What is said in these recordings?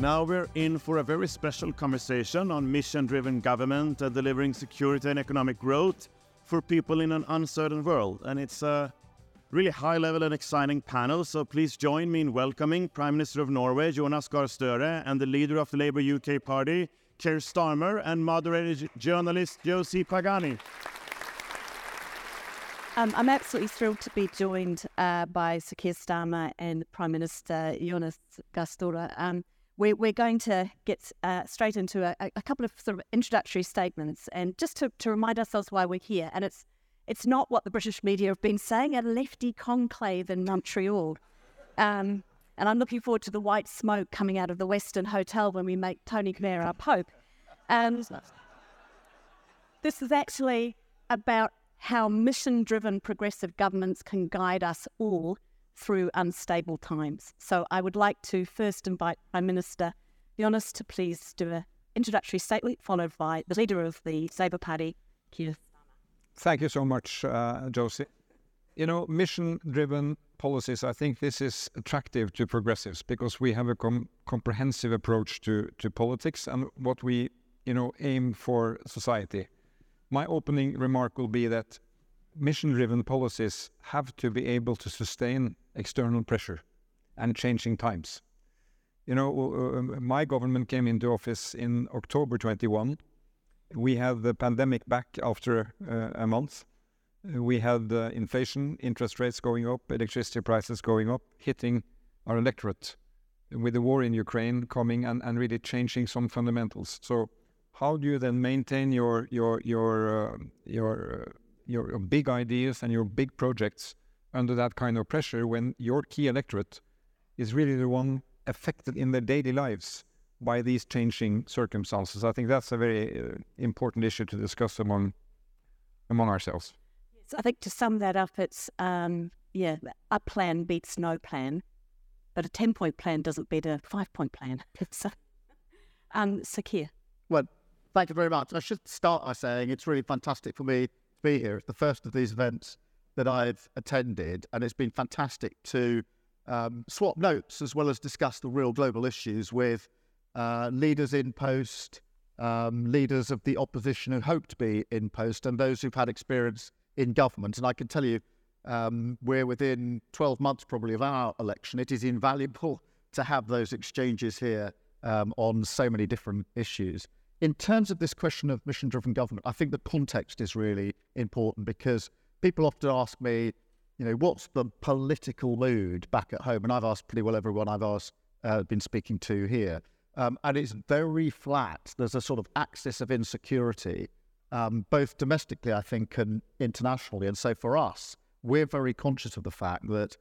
Now we're in for a very special conversation on mission driven government and delivering security and economic growth for people in an uncertain world. And it's a really high level and exciting panel. So please join me in welcoming Prime Minister of Norway, Jonas Gahr Støre, and the leader of the Labour UK Party, Keir Starmer, and moderator journalist Josie Pagani. Um, I'm absolutely thrilled to be joined uh, by Sir Keir Starmer and Prime Minister Jonas Gahr Støre. Um, we're, we're going to get uh, straight into a, a, couple of sort of introductory statements and just to, to remind ourselves why we're here. And it's it's not what the British media have been saying, a lefty conclave in Montreal. Um, and I'm looking forward to the white smoke coming out of the Western Hotel when we make Tony Blair our Pope. And this is actually about how mission driven progressive governments can guide us all through unstable times. So I would like to first invite Prime Minister Jonas to please do an introductory statement, followed by the leader of the Labour Party, Keir Thank you so much, uh, Josie. You know, mission-driven policies, I think this is attractive to progressives because we have a com comprehensive approach to, to politics and what we, you know, aim for society. My opening remark will be that mission-driven policies have to be able to sustain external pressure and changing times. You know, uh, my government came into office in October 21. We had the pandemic back after uh, a month. We had uh, inflation, interest rates going up, electricity prices going up, hitting our electorate with the war in Ukraine coming and, and really changing some fundamentals. So how do you then maintain your your your uh, your uh, your big ideas and your big projects under that kind of pressure when your key electorate is really the one affected in their daily lives by these changing circumstances. I think that's a very uh, important issue to discuss among among ourselves. Yes, I think to sum that up, it's um, yeah, a plan beats no plan, but a ten point plan doesn't beat a five point plan. It's uh, um, Sir Keir. Well, thank you very much. I should start by saying it's really fantastic for me be here. It's the first of these events that I've attended, and it's been fantastic to um, swap notes as well as discuss the real global issues with uh, leaders in post, um, leaders of the opposition who hope to be in post, and those who've had experience in government. And I can tell you, um, we're within 12 months probably of our election. It is invaluable to have those exchanges here um, on so many different issues. In terms of this question of mission driven government, I think the context is really important because people often ask me, you know, what's the political mood back at home? And I've asked pretty well everyone I've asked, uh, been speaking to here. Um, and it's very flat. There's a sort of axis of insecurity, um, both domestically, I think, and internationally. And so for us, we're very conscious of the fact that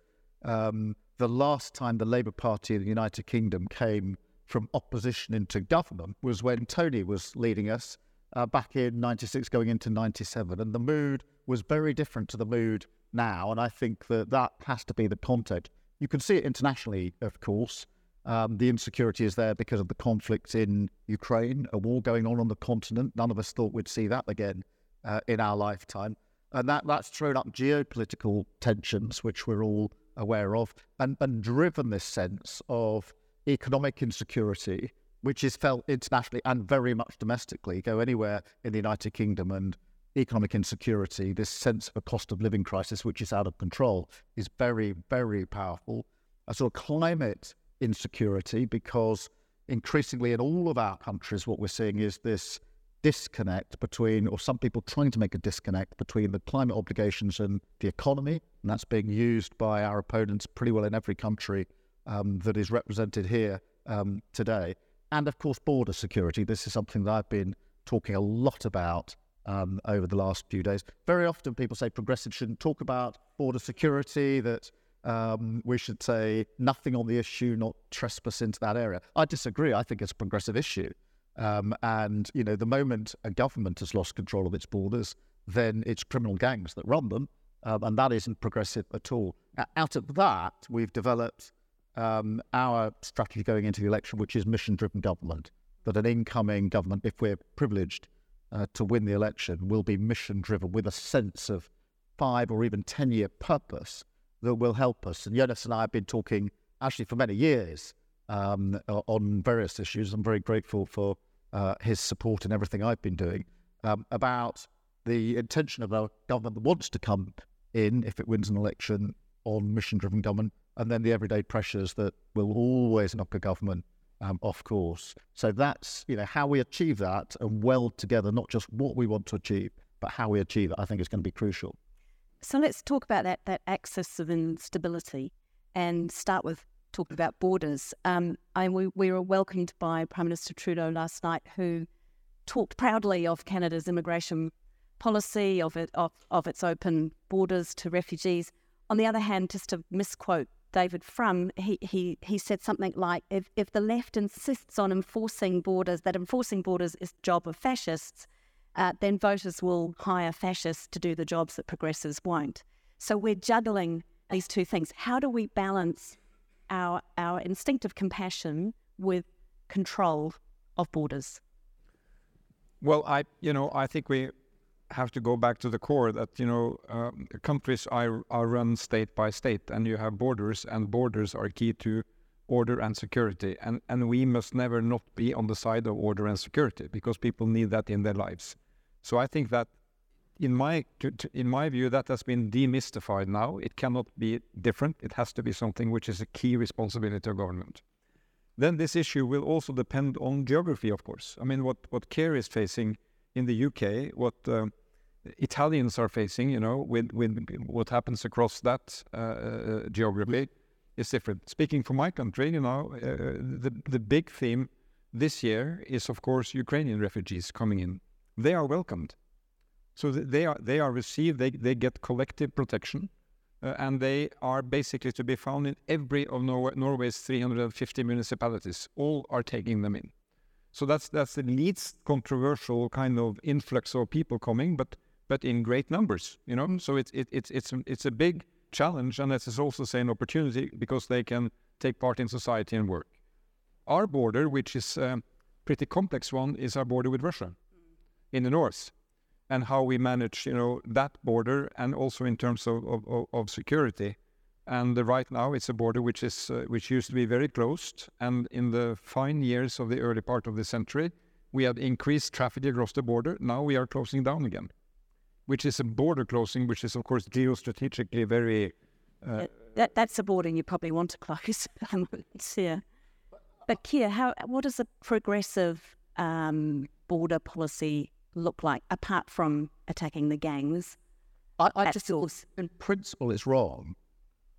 um, the last time the Labour Party in the United Kingdom came from opposition into government was when Tony was leading us uh, back in 96 going into 97. And the mood was very different to the mood now. And I think that that has to be the context. You can see it internationally, of course. Um, the insecurity is there because of the conflict in Ukraine, a war going on on the continent. None of us thought we'd see that again uh, in our lifetime. And that, that's thrown up geopolitical tensions, which we're all aware of, and, and driven this sense of economic insecurity which is felt internationally and very much domestically. Go anywhere in the United Kingdom and economic insecurity, this sense of a cost of living crisis, which is out of control, is very, very powerful. A sort of climate insecurity, because increasingly in all of our countries, what we're seeing is this disconnect between, or some people trying to make a disconnect between the climate obligations and the economy. And that's being used by our opponents pretty well in every country um, that is represented here um, today and of course border security. This is something that I've been talking a lot about um, over the last few days. Very often people say progressives shouldn't talk about border security, that um, we should say nothing on the issue, not trespass into that area. I disagree. I think it's a progressive issue. Um, and, you know, the moment a government has lost control of its borders, then it's criminal gangs that run them. Um, and that isn't progressive at all. Out of that, we've developed um, our strategy going into the election, which is mission driven government, that an incoming government, if we're privileged uh, to win the election, will be mission driven with a sense of five or even 10 year purpose that will help us. And Jonas and I have been talking actually for many years um, on various issues. I'm very grateful for uh, his support in everything I've been doing um, about the intention of our government that wants to come in if it wins an election on mission-driven government, and then the everyday pressures that will always knock a government um, off course. So that's you know how we achieve that and weld together not just what we want to achieve, but how we achieve it. I think is going to be crucial. So let's talk about that that axis of instability, and start with talking about borders. Um, I, we, we were welcomed by Prime Minister Trudeau last night, who talked proudly of Canada's immigration policy, of it of, of its open borders to refugees. On the other hand, just to misquote David Frum, he, he, he said something like, if, if the left insists on enforcing borders, that enforcing borders is the job of fascists, uh, then voters will hire fascists to do the jobs that progressives won't. So we're juggling these two things. How do we balance our, our instinctive compassion with control of borders? Well, I, you know, I think we have to go back to the core that you know um, countries are are run state by state, and you have borders, and borders are key to order and security, and and we must never not be on the side of order and security because people need that in their lives. So I think that. In my to, to, in my view, that has been demystified now. It cannot be different. It has to be something which is a key responsibility of government. Then this issue will also depend on geography, of course. I mean, what what Keir is facing in the UK, what um, Italians are facing, you know, with, with what happens across that uh, uh, geography is different. Speaking for my country, you know, uh, the, the big theme this year is, of course, Ukrainian refugees coming in. They are welcomed. So they are, they are received, they, they get collective protection, uh, and they are basically to be found in every of Nor- Norway's 350 municipalities. All are taking them in. So that's that's the least controversial kind of influx of people coming, but but in great numbers. You know, so it's it, it's it's it's a big challenge, and it's also an opportunity because they can take part in society and work. Our border, which is a pretty complex one, is our border with Russia in the north, and how we manage, you know, that border, and also in terms of of, of security. And right now, it's a border which is uh, which used to be very closed, and in the fine years of the early part of the century, we had increased traffic across the border. Now we are closing down again which is a border closing, which is, of course, geostrategically very. Uh, that, that's a border you probably want to close. yeah. But Keir, how what does a progressive um, border policy look like apart from attacking the gangs? I, I just source? in principle, it's wrong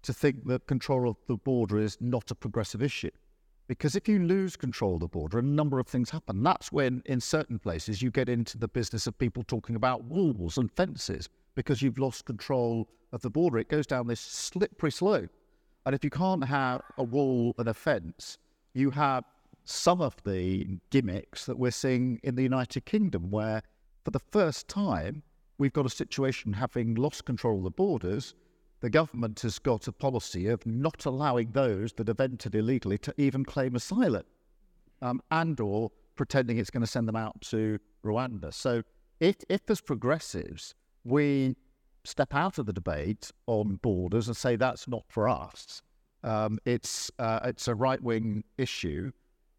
to think that control of the border is not a progressive issue. Because if you lose control of the border, a number of things happen. That's when, in certain places, you get into the business of people talking about walls and fences because you've lost control of the border. It goes down this slippery slope. And if you can't have a wall and a fence, you have some of the gimmicks that we're seeing in the United Kingdom, where for the first time, we've got a situation having lost control of the borders the government has got a policy of not allowing those that have entered illegally to even claim asylum um, and or pretending it's going to send them out to Rwanda. So if, if as progressives we step out of the debate on borders and say that's not for us, um, it's uh, it's a right wing issue.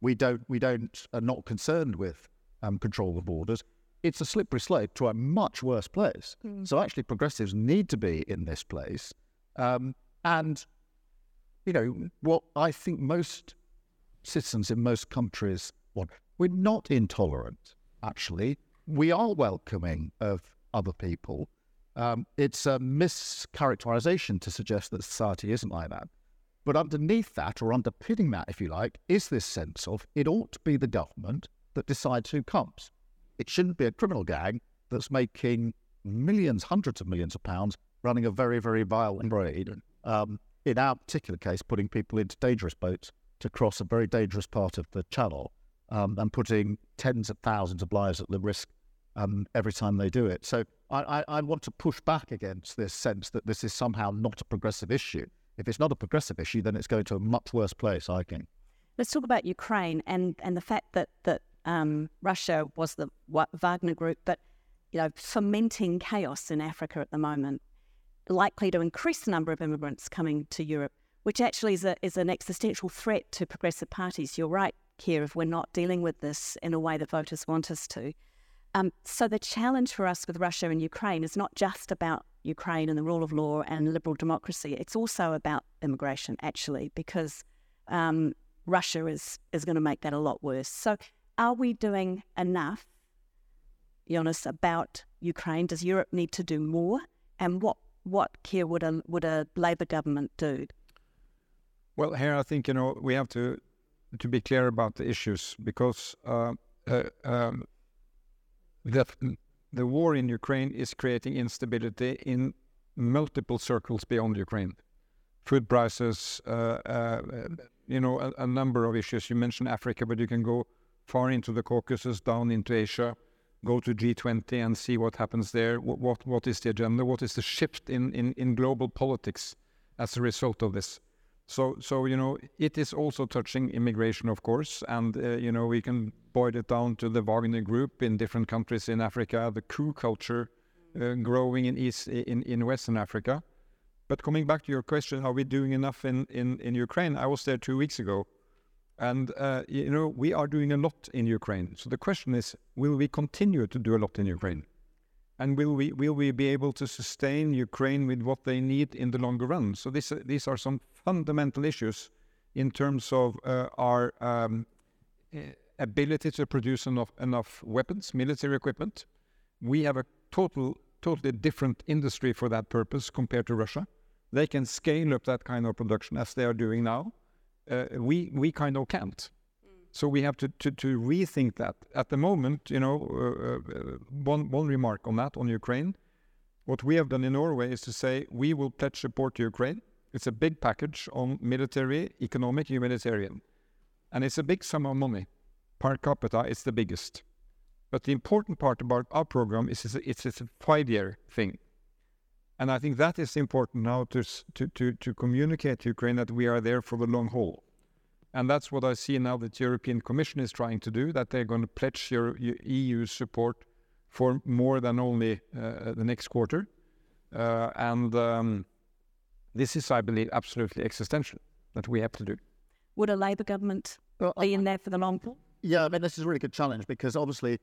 We don't we don't are not concerned with um, control of borders it's a slippery slope to a much worse place. Mm. So actually, progressives need to be in this place. Um, and, you know, what I think most citizens in most countries want, we're not intolerant, actually. We are welcoming of other people. Um, it's a mischaracterization to suggest that society isn't like that. But underneath that, or underpinning that, if you like, is this sense of it ought to be the government that decides who comes. It shouldn't be a criminal gang that's making millions, hundreds of millions of pounds running a very, very violent raid. Um, in our particular case, putting people into dangerous boats to cross a very dangerous part of the channel um, and putting tens of thousands of lives at the risk um, every time they do it. So I, I, I, want to push back against this sense that this is somehow not a progressive issue. If it's not a progressive issue, then it's going to a much worse place, I think. Let's talk about Ukraine and, and the fact that, that um, Russia was the Wagner group, but you know, fomenting chaos in Africa at the moment, likely to increase the number of immigrants coming to Europe. which actually is, a, is an existential threat to progressive parties. You're right, here if we're not dealing with this in a way that voters want us to. Um, so the challenge for us with Russia and Ukraine is not just about Ukraine and the rule of law and liberal democracy. It's also about immigration, actually, because um, Russia is is going to make that a lot worse. So, are we doing enough, Jonas, about Ukraine? Does Europe need to do more? And what what Keir would a would a Labour government do? Well, here I think you know we have to to be clear about the issues because uh, uh, um, the the war in Ukraine is creating instability in multiple circles beyond Ukraine. Food prices, uh, uh, you know, a, a, number of issues. You mentioned Africa, but you can go far into the Caucasus, down into Asia, go to G20 and see what happens there. What what, what is the agenda? What is the shift in, in, in global politics as a result of this? So, so you know, it is also touching immigration, of course, and uh, you know, we can boil it down to the Wagner Group in different countries in Africa, the coup culture uh, growing in East in in Western Africa. But coming back to your question, are we doing enough in in in Ukraine? I was there two weeks ago, and uh, you know, we are doing a lot in Ukraine. So the question is, will we continue to do a lot in Ukraine? and will we will we be able to sustain Ukraine with what they need in the longer run? So this, these are some fundamental issues in terms of uh, our um, ability to produce enough enough weapons, military equipment. We have a total totally different industry for that purpose compared to Russia. They can scale up that kind of production as they are doing now. Uh, we we kind of can't. So we have to, to, to rethink that. At the moment, you know, uh, uh, one, one remark on that, on Ukraine. What we have done in Norway is to say we will pledge support to Ukraine. It's a big package on military, economic, humanitarian. And it's a big sum of money. Per capita, it's the biggest. But the important part about our program is it's a, it's a five-year thing. And I think that is important now to, to, to, to communicate to Ukraine that we are there for the long haul. And that's what I see now that the European Commission is trying to do, that they're going to pledge your, your EU support for more than only uh, the next quarter. Uh, and um, this is, I believe, absolutely existential that we have to do. Would a Labour government well, be in there for the long haul? Yeah, I mean, this is a really good challenge because obviously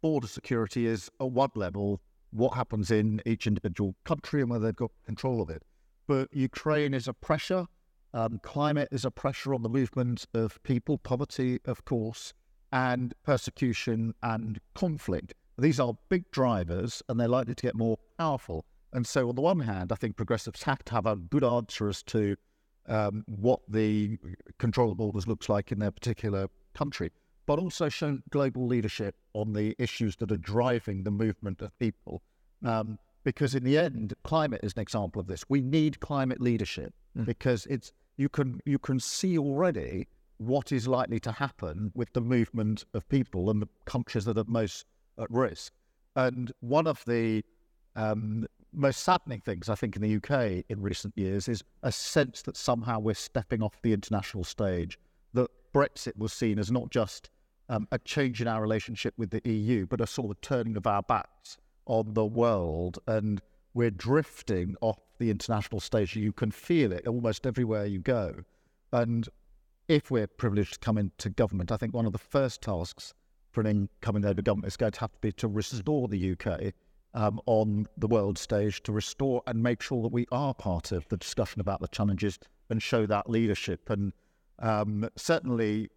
border security is at one level what happens in each individual country and whether they've got control of it. But Ukraine is a pressure um, climate is a pressure on the movement of people, poverty, of course, and persecution and conflict. These are big drivers and they're likely to get more powerful. And so, on the one hand, I think progressives have to have a good answer as to um, what the control of borders looks like in their particular country, but also show global leadership on the issues that are driving the movement of people. Um, because in the end, climate is an example of this. We need climate leadership mm. because it's you can you can see already what is likely to happen with the movement of people and the countries that are most at risk. And one of the um, most saddening things, I think, in the UK in recent years is a sense that somehow we're stepping off the international stage. That Brexit was seen as not just um, a change in our relationship with the EU, but a sort of turning of our backs on the world and we're drifting off the international stage. You can feel it almost everywhere you go. And if we're privileged to come into government, I think one of the first tasks for an incoming Labour government is going to have to be to restore the UK um, on the world stage, to restore and make sure that we are part of the discussion about the challenges and show that leadership. And um, certainly,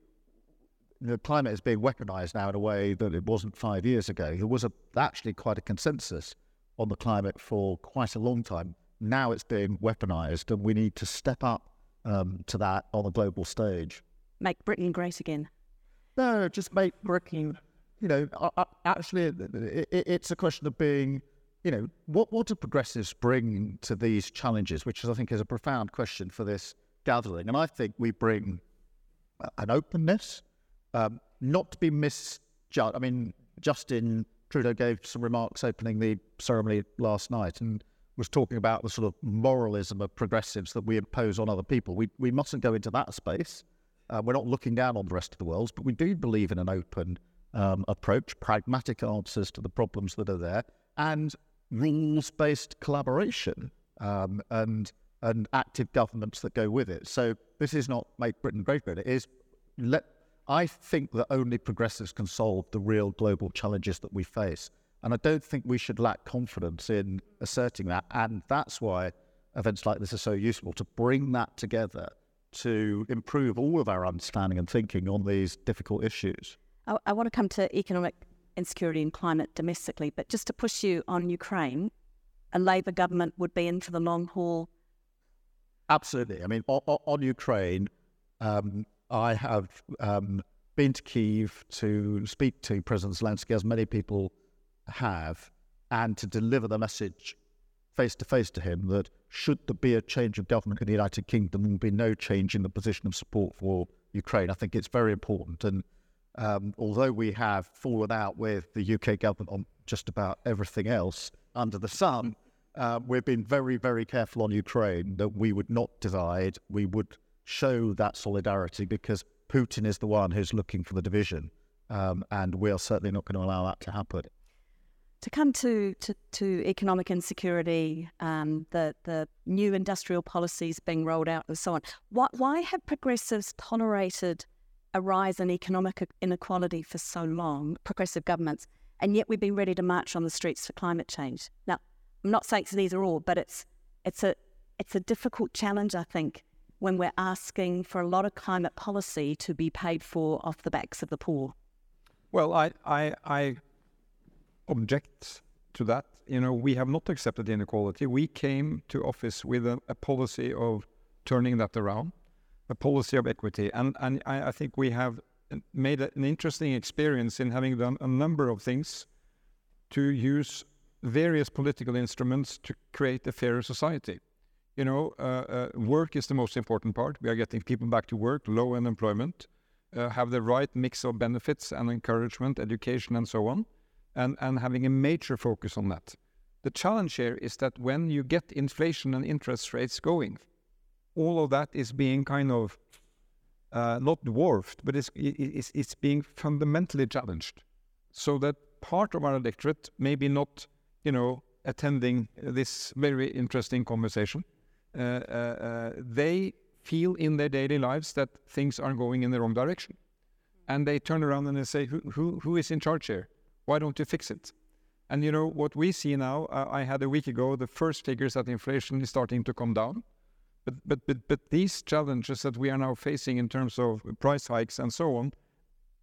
the climate is being weaponized now in a way that it wasn't five years ago. There was a, actually quite a consensus on the climate for quite a long time. Now it's being weaponized, and we need to step up um, to that on the global stage. Make Britain great again. No, just make Britain. You know, actually, it's a question of being. You know, what what do progressives bring to these challenges? Which I think is a profound question for this gathering, and I think we bring an openness, um, not to be misjudged. I mean, Justin Trudeau gave some remarks opening the ceremony last night and was talking about the sort of moralism of progressives that we impose on other people. We, we mustn't go into that space. Uh, we're not looking down on the rest of the world, but we do believe in an open um, approach, pragmatic answers to the problems that are there, and rules based collaboration. Um, and and active governments that go with it. So this is not make Britain great again. It is let. I think that only progressives can solve the real global challenges that we face, and I don't think we should lack confidence in asserting that. And that's why events like this are so useful to bring that together to improve all of our understanding and thinking on these difficult issues. I, I want to come to economic insecurity and climate domestically, but just to push you on Ukraine, a Labour government would be in for the long haul. Absolutely. I mean, on, on Ukraine, um, I have um, been to Kiev to speak to President Zelensky, as many people have, and to deliver the message face to face to him that should there be a change of government in the United Kingdom, there will be no change in the position of support for Ukraine. I think it's very important. And um, although we have fallen out with the UK government on just about everything else under the sun, uh, we've been very, very careful on Ukraine that we would not divide. We would show that solidarity because Putin is the one who's looking for the division. Um, and we are certainly not going to allow that to happen. To come to, to, to economic insecurity, um, the, the new industrial policies being rolled out, and so on, why, why have progressives tolerated a rise in economic inequality for so long, progressive governments, and yet we've been ready to march on the streets for climate change? Now, I'm not saying these are all, but it's, it's, a, it's a difficult challenge, I think, when we're asking for a lot of climate policy to be paid for off the backs of the poor. Well, I, I, I object to that. You know, we have not accepted inequality. We came to office with a, a policy of turning that around, a policy of equity, and and I, I think we have made an interesting experience in having done a number of things to use various political instruments to create a fairer society. You know, uh, uh, work is the most important part. We are getting people back to work, low unemployment, uh, have the right mix of benefits and encouragement, education, and so on and, and having a major focus on that. The challenge here is that when you get inflation and interest rates going, all of that is being kind of uh, not dwarfed, but it's, it's, it's being fundamentally challenged. So that part of our electorate, maybe not, you know, attending this very interesting conversation, they feel in their daily lives that things are going in the wrong direction. And they turn around and they say, who, who, who is in charge here? Why don't you fix it? And you know what we see now. Uh, I had a week ago the first figures that inflation is starting to come down, but but but but these challenges that we are now facing in terms of price hikes and so on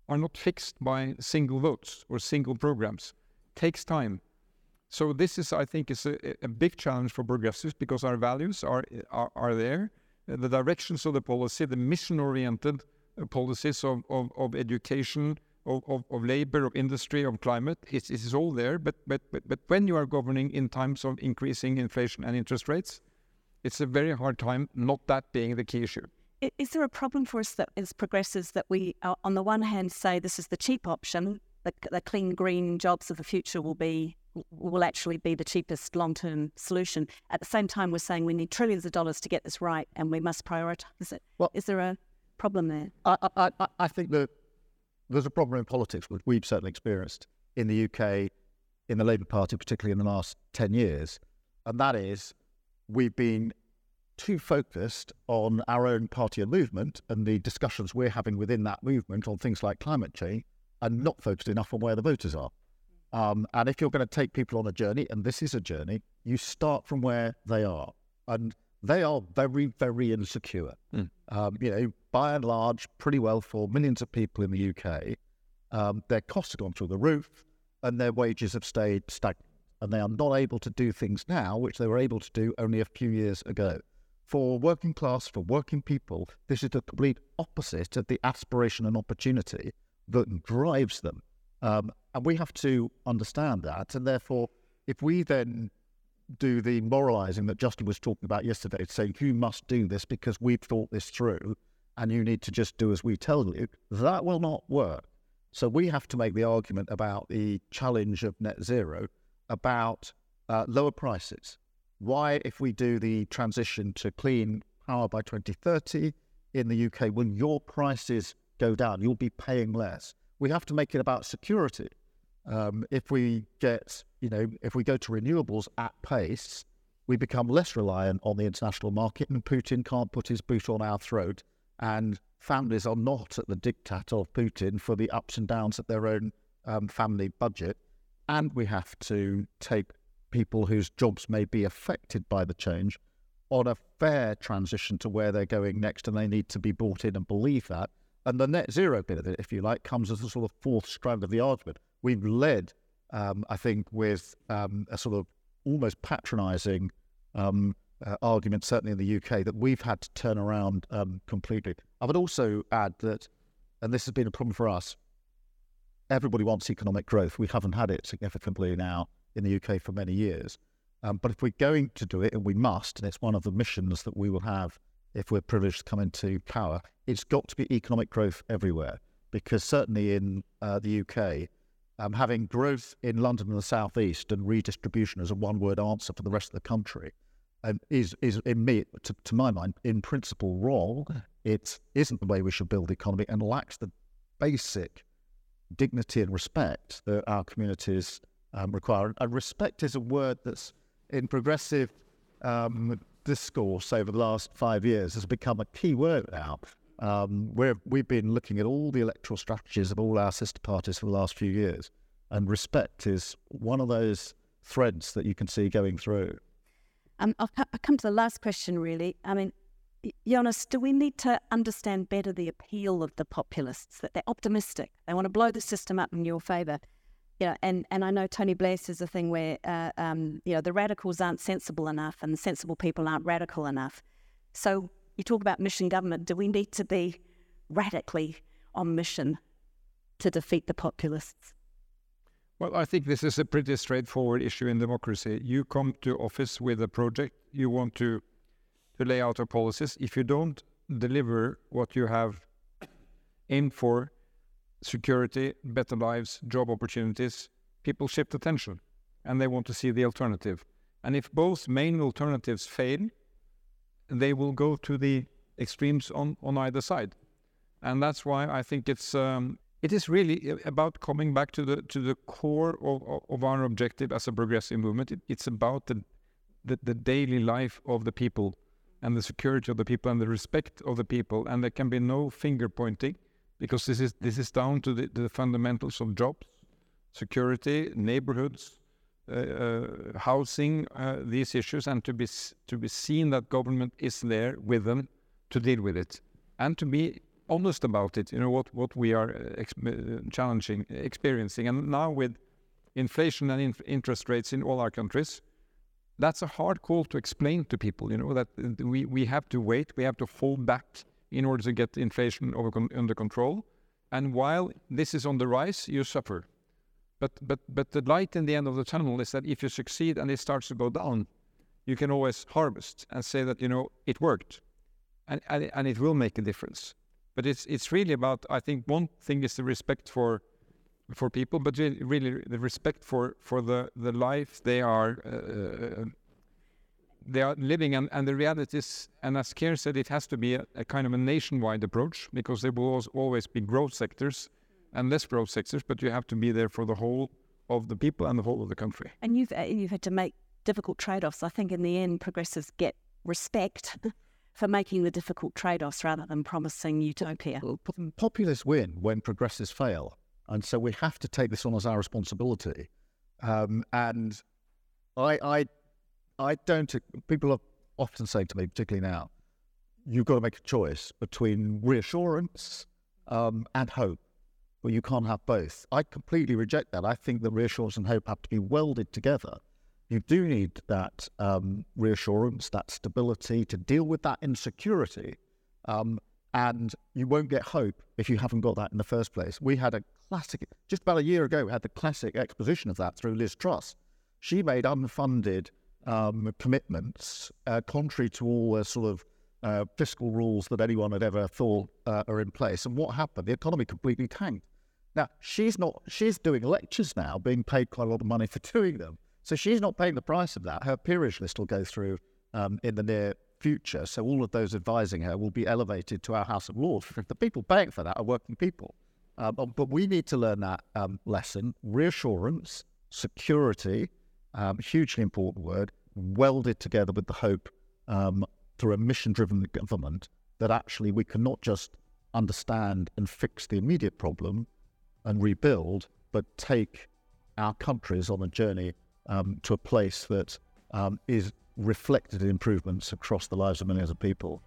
are not fixed by single votes or single programs. Takes time. So this is, I think, is a, a big challenge for progressives because our values are are, are there. Uh, the directions of the policy, the mission-oriented uh, policies of, of, of education, of, of, of labor, of industry, of climate. It, is all there. But, but, but, but when you are governing in times of increasing inflation and interest rates, it's a very hard time not that being the key issue. Is there a problem for us that as progressives that we, uh, on the one hand, say this is the cheap option, the, the clean green jobs of the future will be will actually be the cheapest long term solution. At the same time, we're saying we need trillions of dollars to get this right, and we must prioritise it. Well, is there a problem there? I, I, I think that there's a problem in politics, which we've certainly experienced in the UK, in the Labour Party, particularly in the last 10 years. And that is, we've been too focused on our own party and movement and the discussions we're having within that movement on things like climate change and not focused enough on where the voters are. Um, and if you're going to take people on a journey, and this is a journey, you start from where they are. And they are very, very insecure. Mm. Um, you know, by and large, pretty well for millions of people in the UK. Um, their costs have gone through the roof and their wages have stayed stagnant. And they are not able to do things now, which they were able to do only a few years ago. For working class, for working people, this is the complete opposite of the aspiration and opportunity that drives them. Um, and we have to understand that. And therefore, if we then do the moralizing that Justin was talking about yesterday, saying you must do this because we've thought this through and you need to just do as we tell you, that will not work. So we have to make the argument about the challenge of net zero, about uh, lower prices. Why, if we do the transition to clean power by 2030 in the UK, will your prices go down? You'll be paying less. We have to make it about security. Um, if we get, you know, if we go to renewables at pace, we become less reliant on the international market, and Putin can't put his boot on our throat. And families are not at the diktat of Putin for the ups and downs of their own um, family budget. And we have to take people whose jobs may be affected by the change on a fair transition to where they're going next, and they need to be brought in and believe that. And the net zero bit of it, if you like, comes as a sort of fourth strand of the argument. We've led, um, I think, with um, a sort of almost patronising um, uh, argument, certainly in the UK, that we've had to turn around um, completely. I would also add that, and this has been a problem for us, everybody wants economic growth. We haven't had it significantly now in the UK for many years. Um, but if we're going to do it, and we must, and it's one of the missions that we will have if we're privileged to come into power, it's got to be economic growth everywhere. Because certainly in uh, the UK, um, having growth in London and the southeast and redistribution as a one-word answer for the rest of the country um, is, is in me, to, to my mind, in principle wrong. It isn't the way we should build the economy and lacks the basic dignity and respect that our communities um, require. And respect is a word that's in progressive um, discourse over the last five years has become a key word now. Um, we have been looking at all the electoral strategies of all our sister parties for the last few years, and respect is one of those threads that you can see going through. Um, I'll, I'll come to the last question, really. I mean, Jonas, do we need to understand better the appeal of the populists, that they're optimistic, they want to blow the system up in your favour? You know, and, and I know Tony Blair says a thing where, uh, um, you know, the radicals aren't sensible enough and the sensible people aren't radical enough. So you talk about mission government. Do we need to be radically on mission to defeat the populists? Well, I think this is a pretty straightforward issue in democracy. You come to office with a project, you want to, to lay out your policies. If you don't deliver what you have aimed for, security, better lives, job opportunities, people shift attention and they want to see the alternative. And if both main alternatives fail, they will go to the extremes on, on either side. And that's why I think it's um, it is really about coming back to the to the core of, of our objective as a progressive movement. It, it's about the, the the daily life of the people and the security of the people and the respect of the people. And there can be no finger pointing because this is this is down to the, the fundamentals of jobs, security, neighborhoods, uh, uh, housing, uh, these issues, and to be to be seen that government is there with them to deal with it, and to be honest about it. You know what what we are uh, ex- uh, challenging, experiencing, and now with inflation and in- interest rates in all our countries. That's a hard call to explain to people, you know, that we, we have to wait, we have to hold back in order to get inflation con- under control. And while this is on the rise, you suffer. But, but, but the light in the end of the tunnel is that if you succeed and it starts to go down, you can always harvest and say that, you know, it worked. And, and, and it will make a difference. But it's, it's really about, I think one thing is the respect for, for people, but really the respect for, for the, the life they are uh, uh they are living and, and the reality is and as Keir said it has to be a, a, kind of a nationwide approach because there will always be growth sectors and less growth sectors but you have to be there for the whole of the people and the whole of the country. And you've uh, you've had to make difficult trade-offs. I think in the end progressives get respect for making the difficult trade-offs rather than promising utopia. Well, populists win when progressives fail and so we have to take this on as our responsibility. Um, and I, I I don't. People are often saying to me, particularly now, you've got to make a choice between reassurance um, and hope, but you can't have both. I completely reject that. I think that reassurance and hope have to be welded together. You do need that um, reassurance, that stability to deal with that insecurity. Um, and you won't get hope if you haven't got that in the first place. We had a classic, just about a year ago, we had the classic exposition of that through Liz Truss. She made unfunded um, commitments, uh, contrary to all the sort of uh, fiscal rules that anyone had ever thought uh, are in place. And what happened? The economy completely tanked. Now she's not. She's doing lectures now, being paid quite a lot of money for doing them. So she's not paying the price of that. Her peerage list will go through um, in the near future. So all of those advising her will be elevated to our House of Lords. The people paying for that are working people. Um, but we need to learn that um, lesson: reassurance, security, um, hugely important word, welded together with the hope um, through a mission driven government that actually we can not just understand and fix the immediate problem and rebuild, but take our countries on a journey um, to a place that um, is reflected in improvements across the lives of millions of people.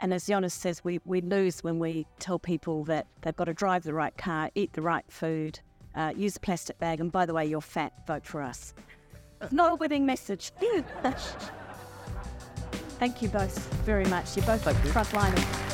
And as Jonas says, we, we lose when we tell people that they've got to drive the right car, eat the right food, uh, use a plastic bag, and by the way, you're fat, vote for us. Not a winning message. Thank you both very much. You're both frontliners.